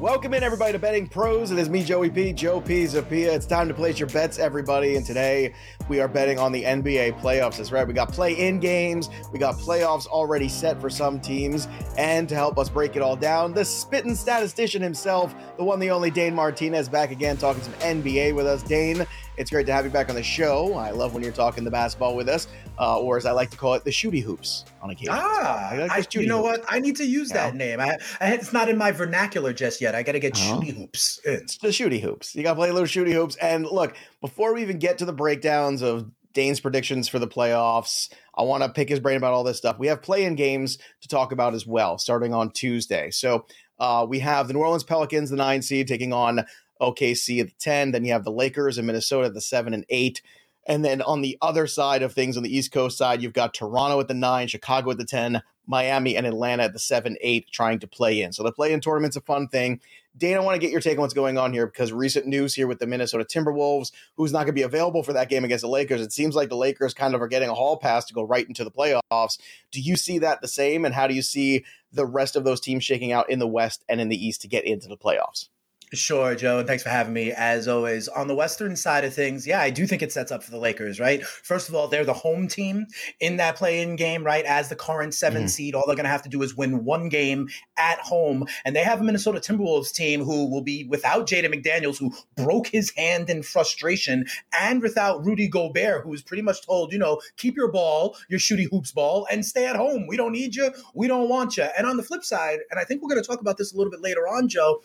Welcome in, everybody, to Betting Pros. It is me, Joey P, Joe Pisapia. It's time to place your bets, everybody. And today we are betting on the NBA playoffs. That's right. We got play in games, we got playoffs already set for some teams. And to help us break it all down, the spitting statistician himself, the one, the only Dane Martinez, back again talking some NBA with us. Dane, it's great to have you back on the show. I love when you're talking the basketball with us, uh, or as I like to call it, the shooty hoops on occasion. Ah, I like I, you know hoops. what? I need to use that name. I, I, it's not in my vernacular just yet. I got to get uh-huh. shooty hoops. It's the shooty hoops. You got to play a little shooty hoops. And look, before we even get to the breakdowns of Dane's predictions for the playoffs, I want to pick his brain about all this stuff. We have play-in games to talk about as well, starting on Tuesday. So uh, we have the New Orleans Pelicans, the nine seed, taking on OKC at the 10. Then you have the Lakers and Minnesota at the 7 and 8. And then on the other side of things, on the East Coast side, you've got Toronto at the 9, Chicago at the 10, Miami and Atlanta at the 7 8 trying to play in. So the play in tournament's a fun thing. Dana, I want to get your take on what's going on here because recent news here with the Minnesota Timberwolves, who's not going to be available for that game against the Lakers. It seems like the Lakers kind of are getting a hall pass to go right into the playoffs. Do you see that the same? And how do you see the rest of those teams shaking out in the West and in the East to get into the playoffs? Sure, Joe, and thanks for having me as always. On the Western side of things, yeah, I do think it sets up for the Lakers, right? First of all, they're the home team in that play in game, right? As the current 7 mm-hmm. seed, all they're going to have to do is win one game at home. And they have a Minnesota Timberwolves team who will be without Jaden McDaniels, who broke his hand in frustration, and without Rudy Gobert, who was pretty much told, you know, keep your ball, your shooty hoops ball, and stay at home. We don't need you. We don't want you. And on the flip side, and I think we're going to talk about this a little bit later on, Joe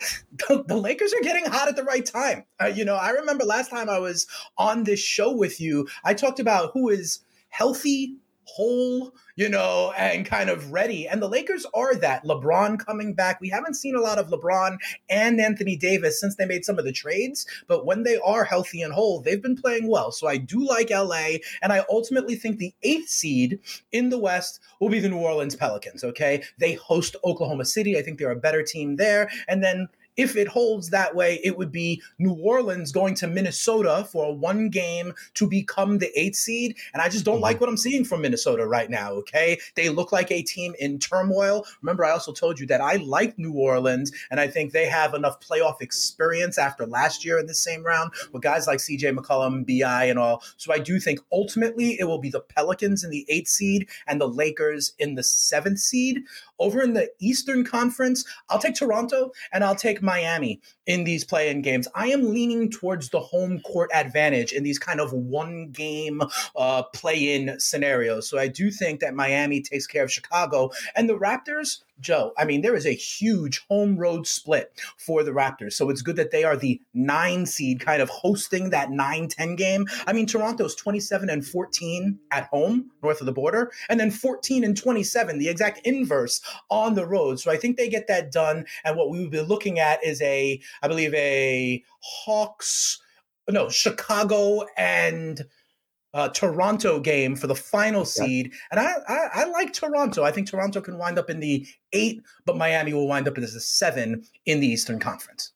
the, the, Lakers are getting hot at the right time. Uh, you know, I remember last time I was on this show with you, I talked about who is healthy, whole, you know, and kind of ready. And the Lakers are that. LeBron coming back. We haven't seen a lot of LeBron and Anthony Davis since they made some of the trades, but when they are healthy and whole, they've been playing well. So I do like LA, and I ultimately think the eighth seed in the West will be the New Orleans Pelicans. Okay. They host Oklahoma City. I think they're a better team there. And then if it holds that way, it would be New Orleans going to Minnesota for one game to become the eighth seed. And I just don't mm-hmm. like what I'm seeing from Minnesota right now. Okay. They look like a team in turmoil. Remember, I also told you that I like New Orleans and I think they have enough playoff experience after last year in the same round with guys like CJ McCollum, BI, and all. So I do think ultimately it will be the Pelicans in the eighth seed and the Lakers in the seventh seed. Over in the Eastern Conference, I'll take Toronto and I'll take Miami in these play in games. I am leaning towards the home court advantage in these kind of one game uh, play in scenarios. So I do think that Miami takes care of Chicago. And the Raptors, Joe, I mean, there is a huge home road split for the Raptors. So it's good that they are the nine seed kind of hosting that 9 10 game. I mean, Toronto's 27 and 14 at home, north of the border, and then 14 and 27, the exact inverse on the road. So I think they get that done. And what we would be looking at is a, I believe, a Hawks, no, Chicago and uh, Toronto game for the final seed. And I, I, I, like Toronto. I think Toronto can wind up in the eight, but Miami will wind up as a seven in the Eastern Conference.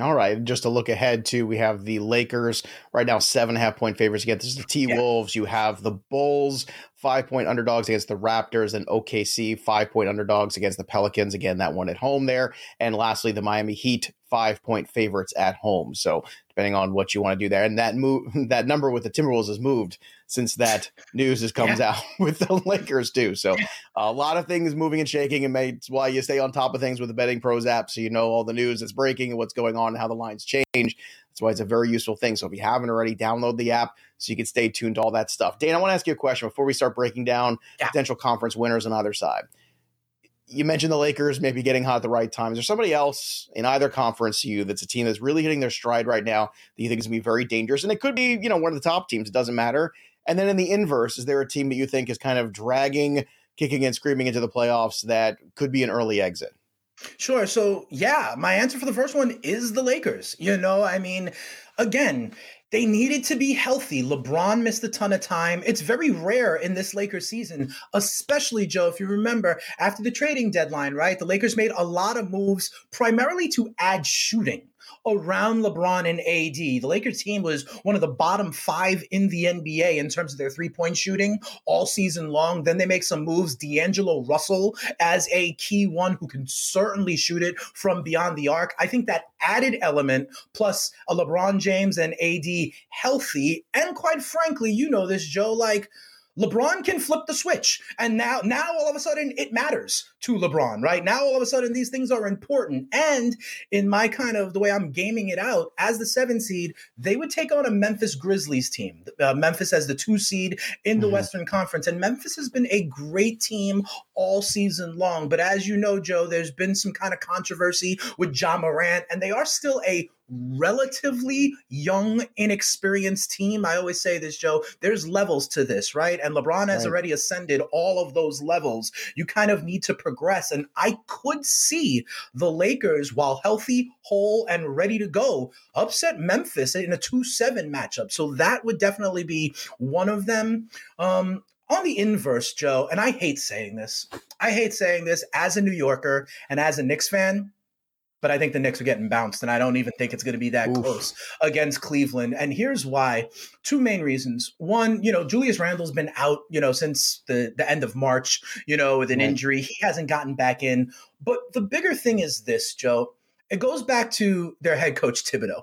All right. Just to look ahead to, we have the Lakers right now, seven and a half point favorites against the T Wolves. Yeah. You have the Bulls, five point underdogs against the Raptors, and OKC, five point underdogs against the Pelicans. Again, that one at home there. And lastly, the Miami Heat, five point favorites at home. So depending on what you want to do there. And that move, that number with the Timberwolves has moved since that news has comes yeah. out with the Lakers too. So a lot of things moving and shaking, and that's why you stay on top of things with the Betting Pros app, so you know all the news that's breaking and what's going on and how the lines change. That's why it's a very useful thing. So if you haven't already, download the app so you can stay tuned to all that stuff. Dane, I want to ask you a question before we start breaking down yeah. potential conference winners on either side you mentioned the Lakers maybe getting hot at the right time. Is there somebody else in either conference you that's a team that's really hitting their stride right now that you think is going to be very dangerous? And it could be, you know, one of the top teams. It doesn't matter. And then in the inverse, is there a team that you think is kind of dragging, kicking and screaming into the playoffs that could be an early exit? Sure. So, yeah, my answer for the first one is the Lakers. You know, I mean, again, they needed to be healthy. LeBron missed a ton of time. It's very rare in this Lakers season, especially, Joe, if you remember, after the trading deadline, right? The Lakers made a lot of moves primarily to add shooting around LeBron and AD. The Lakers team was one of the bottom five in the NBA in terms of their three point shooting all season long. Then they make some moves. D'Angelo Russell as a key one who can certainly shoot it from beyond the arc. I think that added element plus a LeBron James and AD healthy, and quite frankly, you know this, Joe, like LeBron can flip the switch. And now, now all of a sudden it matters to LeBron, right? Now all of a sudden these things are important. And in my kind of the way I'm gaming it out, as the seven seed, they would take on a Memphis Grizzlies team. Uh, Memphis as the two seed in the mm-hmm. Western Conference. And Memphis has been a great team all season long. But as you know, Joe, there's been some kind of controversy with Ja Morant, and they are still a relatively young, inexperienced team. I always say this, Joe, there's levels to this, right? And LeBron has right. already ascended all of those levels. You kind of need to progress. And I could see the Lakers, while healthy, whole, and ready to go, upset Memphis in a 2 7 matchup. So that would definitely be one of them. Um, on the inverse, Joe, and I hate saying this, I hate saying this as a New Yorker and as a Knicks fan but I think the Knicks are getting bounced, and I don't even think it's going to be that Oof. close against Cleveland. And here's why: two main reasons. One, you know, Julius Randle's been out, you know, since the the end of March, you know, with an injury. He hasn't gotten back in. But the bigger thing is this, Joe. It goes back to their head coach Thibodeau.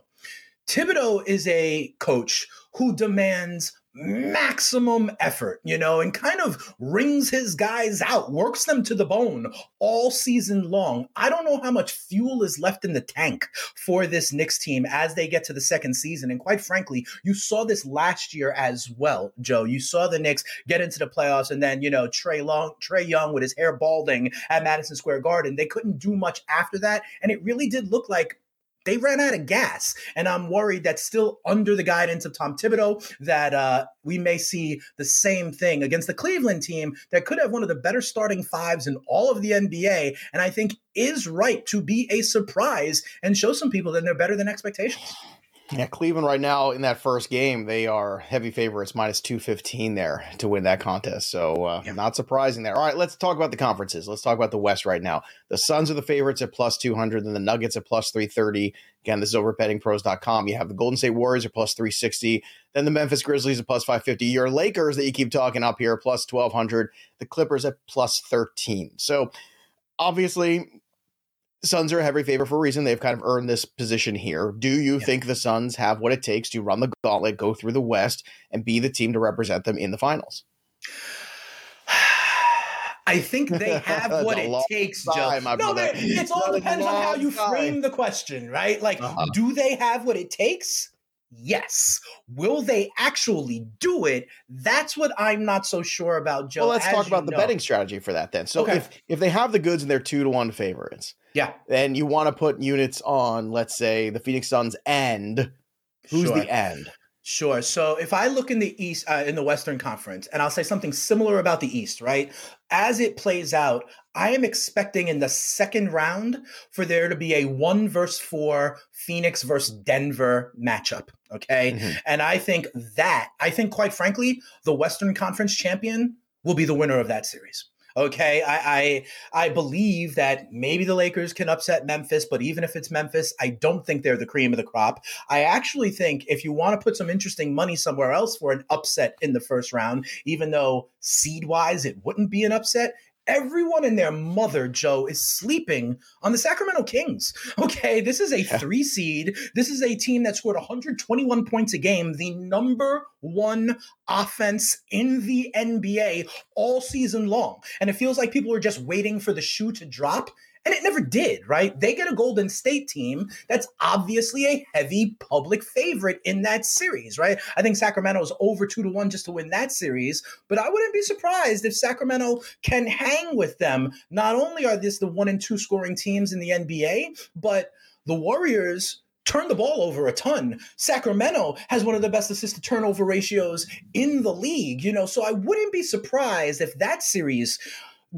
Thibodeau is a coach who demands maximum effort, you know, and kind of wrings his guys out, works them to the bone all season long. I don't know how much fuel is left in the tank for this Knicks team as they get to the second season. And quite frankly, you saw this last year as well, Joe. You saw the Knicks get into the playoffs and then, you know, Trey Long, Trey Young with his hair balding at Madison Square Garden. They couldn't do much after that. And it really did look like they ran out of gas. And I'm worried that still under the guidance of Tom Thibodeau, that uh, we may see the same thing against the Cleveland team that could have one of the better starting fives in all of the NBA. And I think is right to be a surprise and show some people that they're better than expectations. Yeah, Cleveland right now in that first game, they are heavy favorites, minus 215 there to win that contest. So, uh, yeah. not surprising there. All right, let's talk about the conferences. Let's talk about the West right now. The Suns are the favorites at plus 200, and the Nuggets at plus 330. Again, this is over bettingpros.com. You have the Golden State Warriors at plus 360, then the Memphis Grizzlies at plus 550. Your Lakers that you keep talking up here, plus 1200. The Clippers at plus 13. So, obviously, Suns are a heavy favorite for a reason. They've kind of earned this position here. Do you yeah. think the Suns have what it takes to run the gauntlet, go through the West, and be the team to represent them in the finals? I think they have what it takes, Joe. no, it all depends on how you time. frame the question, right? Like, uh-huh. do they have what it takes? Yes. Will they actually do it? That's what I'm not so sure about, Joe. Well, let's talk about know. the betting strategy for that then. So okay. if if they have the goods and they're two to one favorites, yeah, then you want to put units on, let's say, the Phoenix Suns end. Who's sure. the end? Sure. So if I look in the East, uh, in the Western Conference, and I'll say something similar about the East, right? As it plays out, I am expecting in the second round for there to be a one versus four Phoenix versus Denver matchup. Okay. Mm-hmm. And I think that, I think, quite frankly, the Western Conference champion will be the winner of that series. Okay, I, I, I believe that maybe the Lakers can upset Memphis, but even if it's Memphis, I don't think they're the cream of the crop. I actually think if you want to put some interesting money somewhere else for an upset in the first round, even though seed wise it wouldn't be an upset, everyone and their mother, Joe, is sleeping on the Sacramento Kings. Okay, this is a three seed. This is a team that scored 121 points a game, the number one offense in the NBA all season long. And it feels like people are just waiting for the shoe to drop. And it never did, right? They get a Golden State team that's obviously a heavy public favorite in that series, right? I think Sacramento is over two to one just to win that series, but I wouldn't be surprised if Sacramento can hang with them. Not only are this the one and two scoring teams in the NBA, but the Warriors turn the ball over a ton. Sacramento has one of the best assist to turnover ratios in the league, you know, so I wouldn't be surprised if that series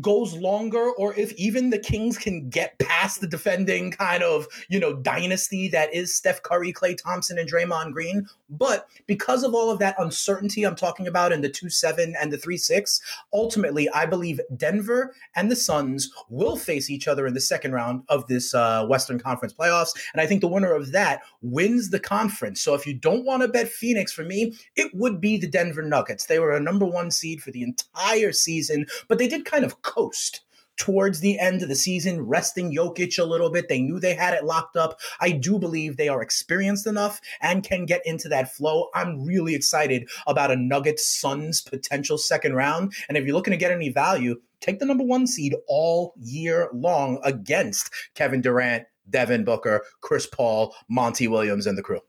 goes longer or if even the Kings can get past the defending kind of, you know, dynasty that is Steph Curry, Klay Thompson, and Draymond Green. But because of all of that uncertainty I'm talking about in the 2 7 and the 3 6, ultimately, I believe Denver and the Suns will face each other in the second round of this uh, Western Conference playoffs. And I think the winner of that wins the conference. So if you don't want to bet Phoenix for me, it would be the Denver Nuggets. They were a number one seed for the entire season, but they did kind of coast towards the end of the season, resting Jokic a little bit. They knew they had it locked up. I do believe they are experienced enough and can get into that flow. I'm really excited about a Nuggets Suns potential second round. And if you're looking to get any value, take the number one seed all year long against Kevin Durant, Devin Booker, Chris Paul, Monty Williams, and the crew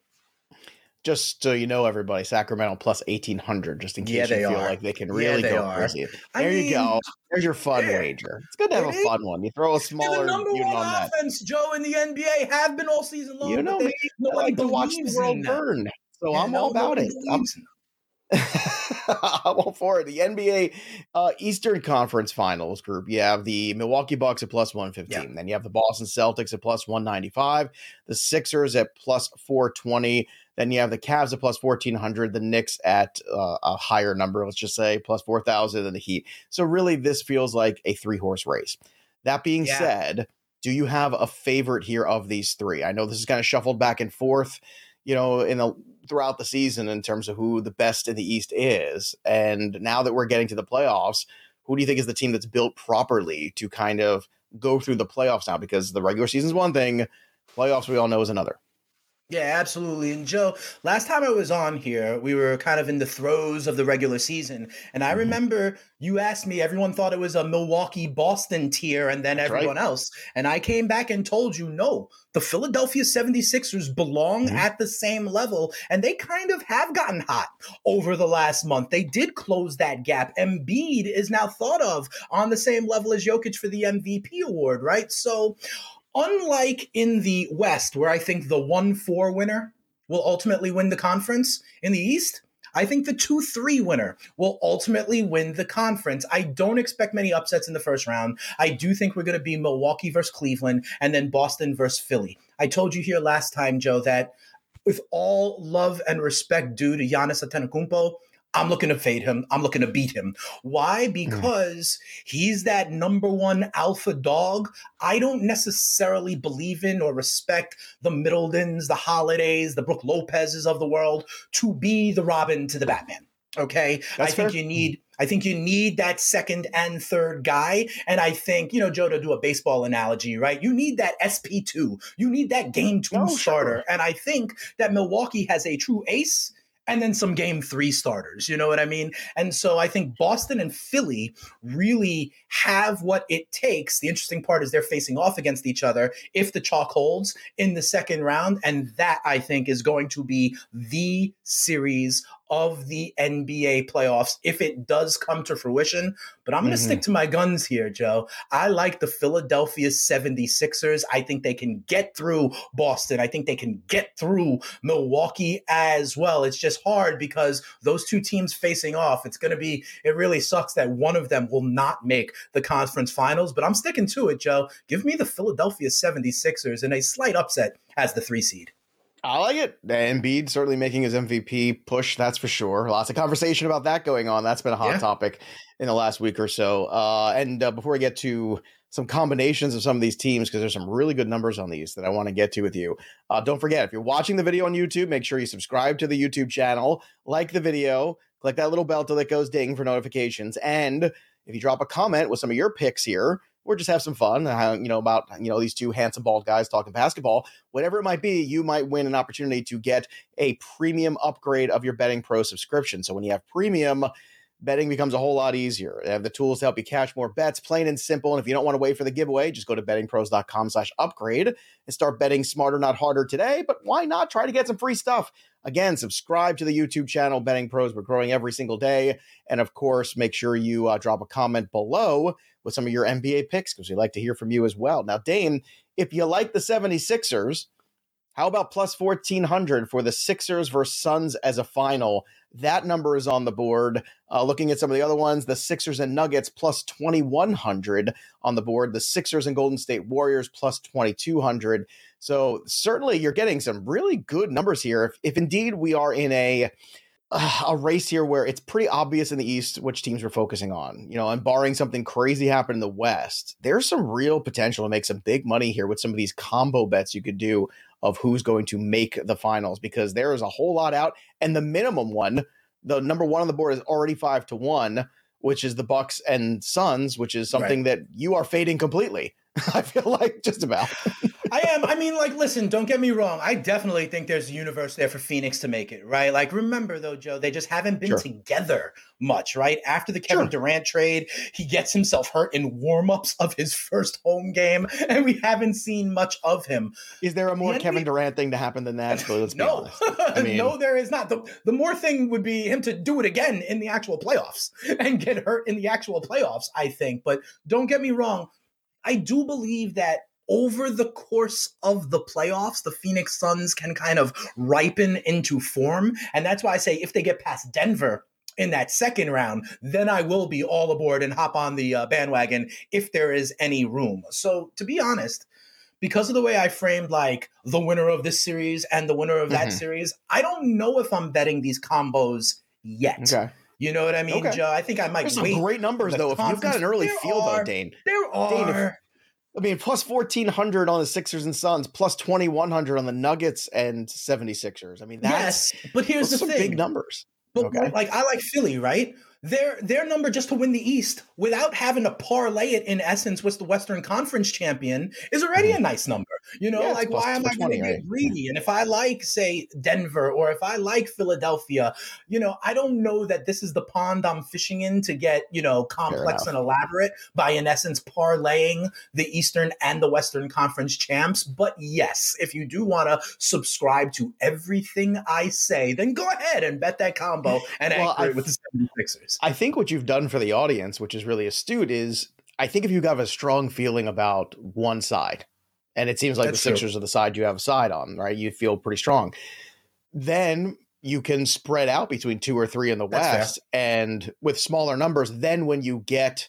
just so you know, everybody, Sacramento plus eighteen hundred, just in case yeah, you feel are. like they can really yeah, go are. crazy. There I you mean, go. There's your fun yeah. wager. It's good to have a fun one. You throw a smaller the number one on offense. Joe, in the NBA have been all season long. You know me. Like to watch the world burn, so I'm all about it. I'm, I'm all for it. The NBA uh, Eastern Conference Finals group. You have the Milwaukee Bucks at plus 115. Then you have the Boston Celtics at plus 195. The Sixers at plus 420. Then you have the Cavs at plus 1400, the Knicks at uh, a higher number, let's just say plus 4000, and the Heat. So really, this feels like a three horse race. That being yeah. said, do you have a favorite here of these three? I know this is kind of shuffled back and forth, you know, in the throughout the season in terms of who the best in the East is. And now that we're getting to the playoffs, who do you think is the team that's built properly to kind of go through the playoffs now? Because the regular season is one thing, playoffs we all know is another. Yeah, absolutely. And Joe, last time I was on here, we were kind of in the throes of the regular season. And I mm-hmm. remember you asked me, everyone thought it was a Milwaukee Boston tier and then That's everyone right. else. And I came back and told you, no, the Philadelphia 76ers belong mm-hmm. at the same level. And they kind of have gotten hot over the last month. They did close that gap. Embiid is now thought of on the same level as Jokic for the MVP award, right? So, Unlike in the West, where I think the 1 4 winner will ultimately win the conference, in the East, I think the 2 3 winner will ultimately win the conference. I don't expect many upsets in the first round. I do think we're going to be Milwaukee versus Cleveland and then Boston versus Philly. I told you here last time, Joe, that with all love and respect due to Giannis Antetokounmpo, I'm looking to fade him. I'm looking to beat him. Why? Hmm. Because mm. he's that number one alpha dog. I don't necessarily believe in or respect the Middletons, the Holidays, the Brook Lopez's of the world to be the Robin to the Batman. Okay. That's I think fair. you need I think you need that second and third guy. And I think, you know, Joe, to do a baseball analogy, right? You need that SP2. You need that game two oh, starter. Sure. And I think that Milwaukee has a true ace and then some game three starters. You know what I mean? And so I think Boston and Philly really have what it takes. The interesting part is they're facing off against each other if the chalk holds in the second round. And that I think is going to be the series of the NBA playoffs if it does come to fruition. But I'm going to mm-hmm. stick to my guns here, Joe. I like the Philadelphia 76ers. I think they can get through Boston. I think they can get through Milwaukee as well. It's just hard because those two teams facing off, it's going to be, it really sucks that one of them will not make the conference finals. But I'm sticking to it, Joe. Give me the Philadelphia 76ers in a slight upset as the three seed. I like it. Embiid certainly making his MVP push, that's for sure. Lots of conversation about that going on. That's been a hot yeah. topic in the last week or so. Uh, and uh, before we get to some combinations of some of these teams, because there's some really good numbers on these that I want to get to with you. Uh, don't forget, if you're watching the video on YouTube, make sure you subscribe to the YouTube channel, like the video, click that little bell till it goes ding for notifications. And if you drop a comment with some of your picks here, or just have some fun, uh, you know, about, you know, these two handsome bald guys talking basketball, whatever it might be, you might win an opportunity to get a premium upgrade of your Betting Pro subscription. So when you have premium, betting becomes a whole lot easier. They have the tools to help you cash more bets, plain and simple. And if you don't want to wait for the giveaway, just go to bettingpros.com slash upgrade and start betting smarter, not harder today. But why not try to get some free stuff? Again, subscribe to the YouTube channel, Betting Pros. We're growing every single day. And of course, make sure you uh, drop a comment below with some of your NBA picks because we like to hear from you as well. Now, Dane, if you like the 76ers, how about plus 1400 for the Sixers versus Suns as a final? That number is on the board. Uh, looking at some of the other ones, the Sixers and Nuggets plus 2,100 on the board. The Sixers and Golden State Warriors plus 2,200. So certainly you're getting some really good numbers here. If, if indeed we are in a a race here where it's pretty obvious in the East which teams we're focusing on, you know, and barring something crazy happen in the West, there's some real potential to make some big money here with some of these combo bets you could do of who's going to make the finals because there is a whole lot out. And the minimum one, the number one on the board is already five to one, which is the Bucks and Suns, which is something right. that you are fading completely. I feel like just about. I am. I mean, like, listen, don't get me wrong. I definitely think there's a universe there for Phoenix to make it, right? Like, remember though, Joe, they just haven't been sure. together much, right? After the Kevin sure. Durant trade, he gets himself hurt in warmups of his first home game, and we haven't seen much of him. Is there a more Kevin. Durant thing to happen than that? no, I mean... no, there is not. The, the more thing would be him to do it again in the actual playoffs and get hurt in the actual playoffs, I think. But don't get me wrong. I do believe that over the course of the playoffs, the Phoenix Suns can kind of ripen into form. And that's why I say if they get past Denver, in that second round, then I will be all aboard and hop on the uh, bandwagon if there is any room. So, to be honest, because of the way I framed like the winner of this series and the winner of that mm-hmm. series, I don't know if I'm betting these combos yet. Okay. You know what I mean, okay. Joe? I think I might. There's some great numbers though. If you've got an early there feel are, though, Dane. There are. Dane, if, I mean, plus 1400 on the Sixers and Suns, plus 2100 on the Nuggets and 76ers. I mean, that's yes, but here's the thing big numbers. But okay. like I like Philly, right? their their number just to win the East without having to parlay it in essence with the Western Conference champion is already mm-hmm. a nice number. You know, yeah, like why am I going to get right? greedy? And if I like, say, Denver or if I like Philadelphia, you know, I don't know that this is the pond I'm fishing in to get, you know, complex and elaborate by in essence parlaying the Eastern and the Western Conference champs. But yes, if you do want to subscribe to everything I say, then go ahead and bet that combo and well, anchor it with the 76ers. I think what you've done for the audience, which is really astute, is I think if you have a strong feeling about one side, and it seems like That's the Sixers true. are the side you have a side on, right? You feel pretty strong. Then you can spread out between two or three in the That's West, fair. and with smaller numbers. Then when you get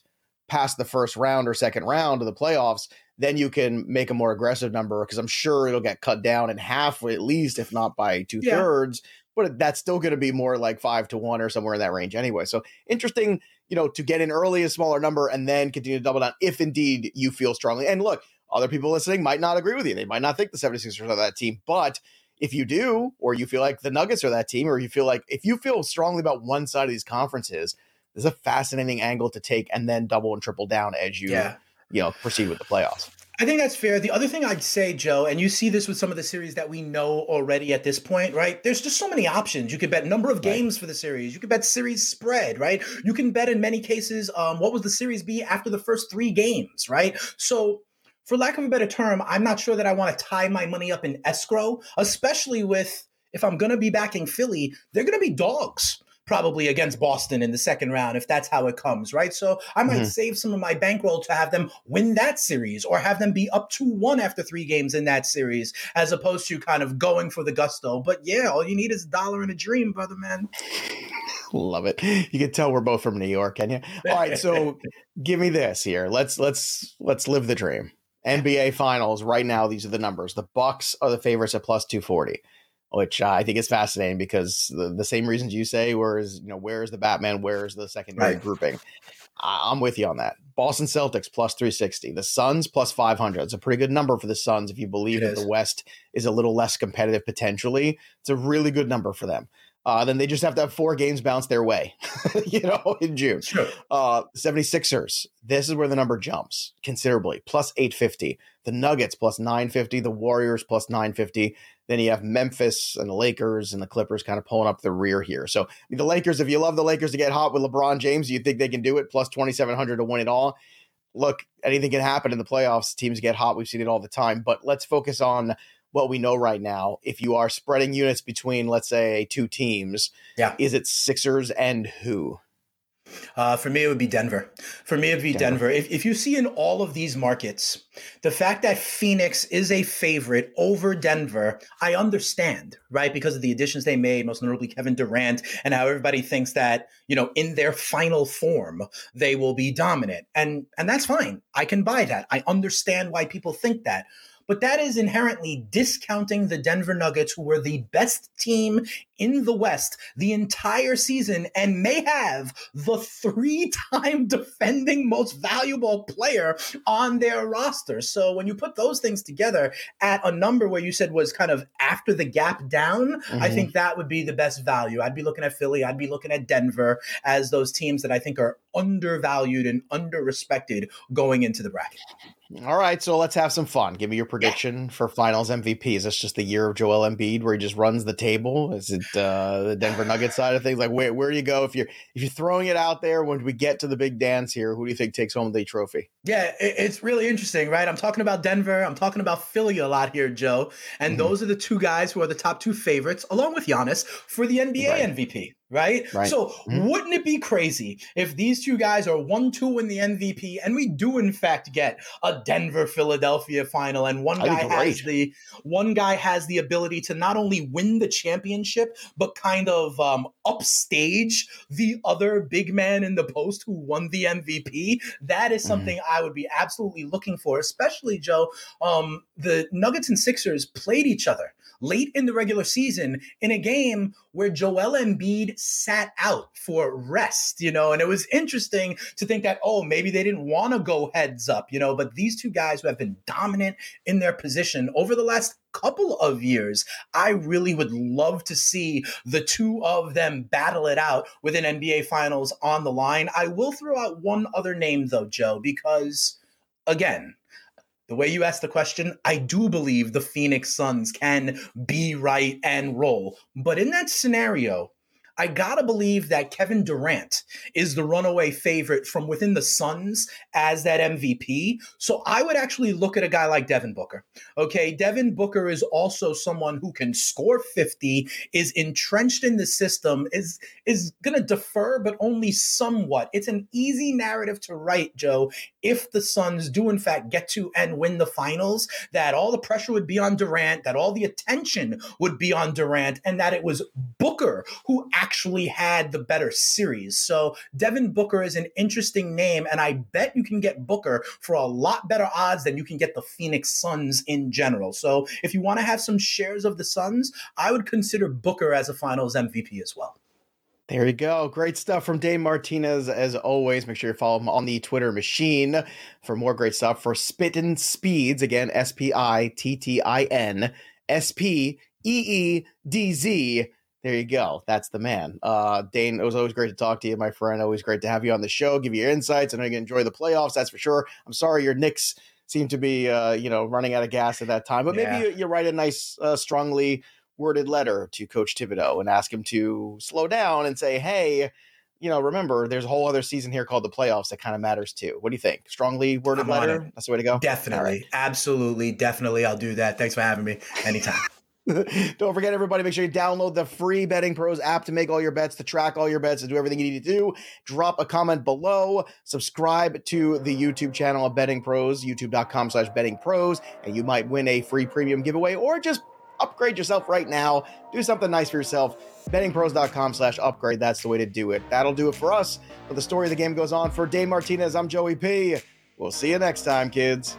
past the first round or second round of the playoffs, then you can make a more aggressive number because I'm sure it'll get cut down in half at least, if not by two thirds, but that's still going to be more like five to one or somewhere in that range anyway. So interesting, you know, to get in early a smaller number and then continue to double down if indeed you feel strongly. And look, other people listening might not agree with you. They might not think the 76ers are that team, but if you do, or you feel like the Nuggets are that team, or you feel like if you feel strongly about one side of these conferences, there's a fascinating angle to take and then double and triple down as you, yeah. you know, proceed with the playoffs. I think that's fair. The other thing I'd say, Joe, and you see this with some of the series that we know already at this point, right? There's just so many options. You could bet number of games right. for the series. You could bet series spread, right? You can bet in many cases, um, what was the series be after the first three games, right? So for lack of a better term, I'm not sure that I want to tie my money up in escrow, especially with if I'm going to be backing Philly, they're going to be dogs probably against Boston in the second round if that's how it comes, right? So I might mm-hmm. save some of my bankroll to have them win that series or have them be up to one after three games in that series, as opposed to kind of going for the gusto. But yeah, all you need is a dollar and a dream, brother man. Love it. You can tell we're both from New York, can you? All right, so give me this here. Let's let's let's live the dream. NBA Finals right now. These are the numbers. The Bucks are the favorites at plus two forty which uh, I think is fascinating because the, the same reasons you say, whereas you know, where's the Batman, where's the secondary right. grouping? I'm with you on that. Boston Celtics plus 360, the Suns plus 500. It's a pretty good number for the Suns if you believe it that is. the West is a little less competitive potentially. It's a really good number for them. Uh, then they just have to have four games bounce their way, you know, in June. Sure. Uh, 76ers, this is where the number jumps considerably, plus 850. The Nuggets plus 950, the Warriors plus 950. Then you have Memphis and the Lakers and the Clippers kind of pulling up the rear here. So the Lakers, if you love the Lakers to get hot with LeBron James, you think they can do it plus 2,700 to win it all. Look, anything can happen in the playoffs. Teams get hot. We've seen it all the time. But let's focus on what we know right now. If you are spreading units between, let's say, two teams, yeah. is it Sixers and who? Uh, for me, it would be Denver. For me, it would be Denver. Denver. If, if you see in all of these markets, the fact that Phoenix is a favorite over Denver, I understand, right? Because of the additions they made, most notably Kevin Durant, and how everybody thinks that, you know, in their final form, they will be dominant. And and that's fine. I can buy that. I understand why people think that but that is inherently discounting the Denver Nuggets, who were the best team in the West the entire season and may have the three time defending most valuable player on their roster. So when you put those things together at a number where you said was kind of after the gap down, mm-hmm. I think that would be the best value. I'd be looking at Philly, I'd be looking at Denver as those teams that I think are undervalued and underrespected going into the bracket. All right, so let's have some fun. Give me your prediction yeah. for Finals MVP. Is this just the year of Joel Embiid where he just runs the table? Is it uh, the Denver Nuggets side of things? Like, where where do you go if you're if you're throwing it out there? When we get to the big dance here, who do you think takes home the trophy? Yeah, it's really interesting, right? I'm talking about Denver. I'm talking about Philly a lot here, Joe. And mm-hmm. those are the two guys who are the top two favorites, along with Giannis, for the NBA right. MVP right? right? So mm-hmm. wouldn't it be crazy if these two guys are one two in the MVP and we do in fact get a Denver Philadelphia final and one guy has the one guy has the ability to not only win the championship but kind of um, upstage the other big man in the post who won the MVP. That is mm-hmm. something mm-hmm. I would be absolutely looking for, especially Joe. Um, the Nuggets and Sixers played each other late in the regular season in a game where Joel Embiid sat out for rest, you know, and it was interesting to think that, oh, maybe they didn't want to go heads up, you know, but these two guys who have been dominant in their position over the last couple of years, I really would love to see the two of them battle it out with an NBA Finals on the line. I will throw out one other name, though, Joe, because again, the way you asked the question, I do believe the Phoenix Suns can be right and roll. But in that scenario, I gotta believe that Kevin Durant is the runaway favorite from within the Suns as that MVP. So I would actually look at a guy like Devin Booker. Okay, Devin Booker is also someone who can score 50, is entrenched in the system, is is gonna defer, but only somewhat. It's an easy narrative to write, Joe, if the Suns do in fact get to and win the finals, that all the pressure would be on Durant, that all the attention would be on Durant, and that it was Booker who actually had the better series. So Devin Booker is an interesting name, and I bet you can get Booker for a lot better odds than you can get the Phoenix Suns in general. So if you want to have some shares of the Suns, I would consider Booker as a finals MVP as well. There you go. Great stuff from Dave Martinez. As always, make sure you follow him on the Twitter machine for more great stuff for Spittin' Speeds. Again, S P I T T I N S P E E D Z. There you go. That's the man. Uh, Dane, it was always great to talk to you, my friend. Always great to have you on the show, give you your insights. I know you enjoy the playoffs, that's for sure. I'm sorry your Knicks seem to be, uh, you know, running out of gas at that time, but maybe you, you, write a nice, uh, strongly worded letter to Coach Thibodeau and ask him to slow down and say, hey, you know, remember, there's a whole other season here called the playoffs that kind of matters too. What do you think? Strongly worded letter? That's the way to go? Definitely. Right. Absolutely. Definitely. I'll do that. Thanks for having me. Anytime. Don't forget, everybody, make sure you download the free Betting Pros app to make all your bets, to track all your bets, to do everything you need to do. Drop a comment below. Subscribe to the YouTube channel of Betting Pros, youtube.com slash betting pros, and you might win a free premium giveaway or just upgrade yourself right now. Do something nice for yourself. Bettingpros.com slash upgrade. That's the way to do it. That'll do it for us. But the story of the game goes on. For Dane Martinez, I'm Joey P. We'll see you next time, kids.